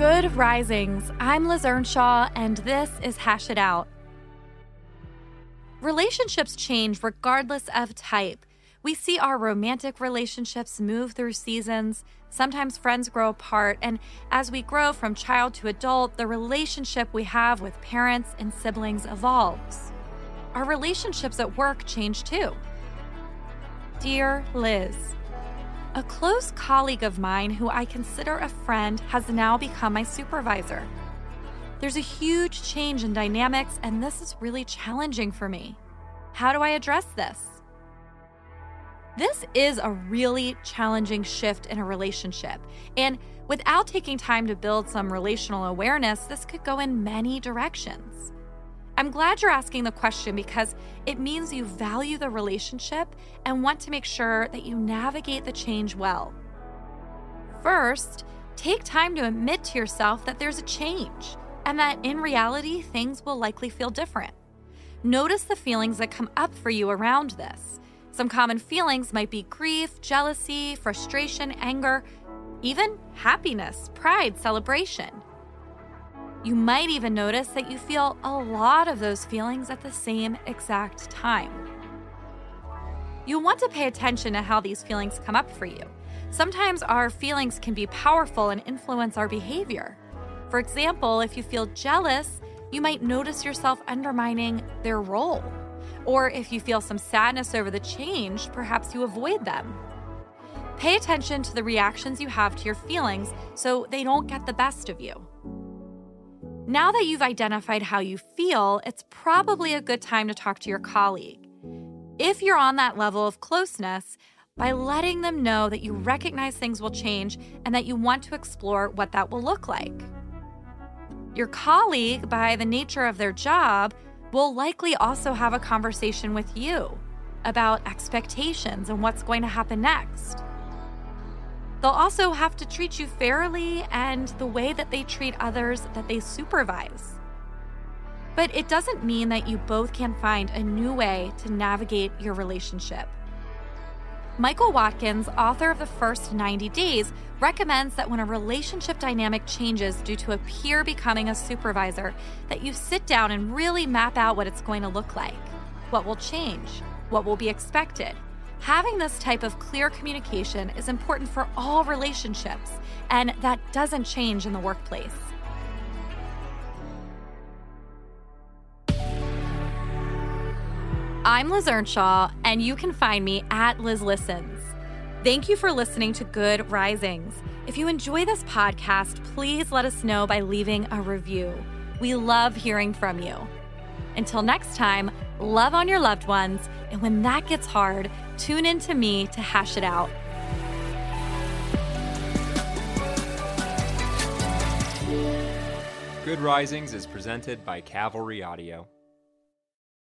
Good risings. I'm Liz Earnshaw, and this is Hash It Out. Relationships change regardless of type. We see our romantic relationships move through seasons. Sometimes friends grow apart, and as we grow from child to adult, the relationship we have with parents and siblings evolves. Our relationships at work change too. Dear Liz, a close colleague of mine who I consider a friend has now become my supervisor. There's a huge change in dynamics, and this is really challenging for me. How do I address this? This is a really challenging shift in a relationship. And without taking time to build some relational awareness, this could go in many directions. I'm glad you're asking the question because it means you value the relationship and want to make sure that you navigate the change well. First, take time to admit to yourself that there's a change and that in reality, things will likely feel different. Notice the feelings that come up for you around this. Some common feelings might be grief, jealousy, frustration, anger, even happiness, pride, celebration. You might even notice that you feel a lot of those feelings at the same exact time. You'll want to pay attention to how these feelings come up for you. Sometimes our feelings can be powerful and influence our behavior. For example, if you feel jealous, you might notice yourself undermining their role. Or if you feel some sadness over the change, perhaps you avoid them. Pay attention to the reactions you have to your feelings so they don't get the best of you. Now that you've identified how you feel, it's probably a good time to talk to your colleague. If you're on that level of closeness, by letting them know that you recognize things will change and that you want to explore what that will look like. Your colleague, by the nature of their job, will likely also have a conversation with you about expectations and what's going to happen next. They'll also have to treat you fairly and the way that they treat others that they supervise. But it doesn't mean that you both can find a new way to navigate your relationship. Michael Watkins, author of The First 90 Days, recommends that when a relationship dynamic changes due to a peer becoming a supervisor, that you sit down and really map out what it's going to look like. What will change? What will be expected? Having this type of clear communication is important for all relationships, and that doesn't change in the workplace. I'm Liz Earnshaw, and you can find me at Liz Listens. Thank you for listening to Good Risings. If you enjoy this podcast, please let us know by leaving a review. We love hearing from you. Until next time, love on your loved ones, and when that gets hard, tune in to me to hash it out. Good Risings is presented by Cavalry Audio.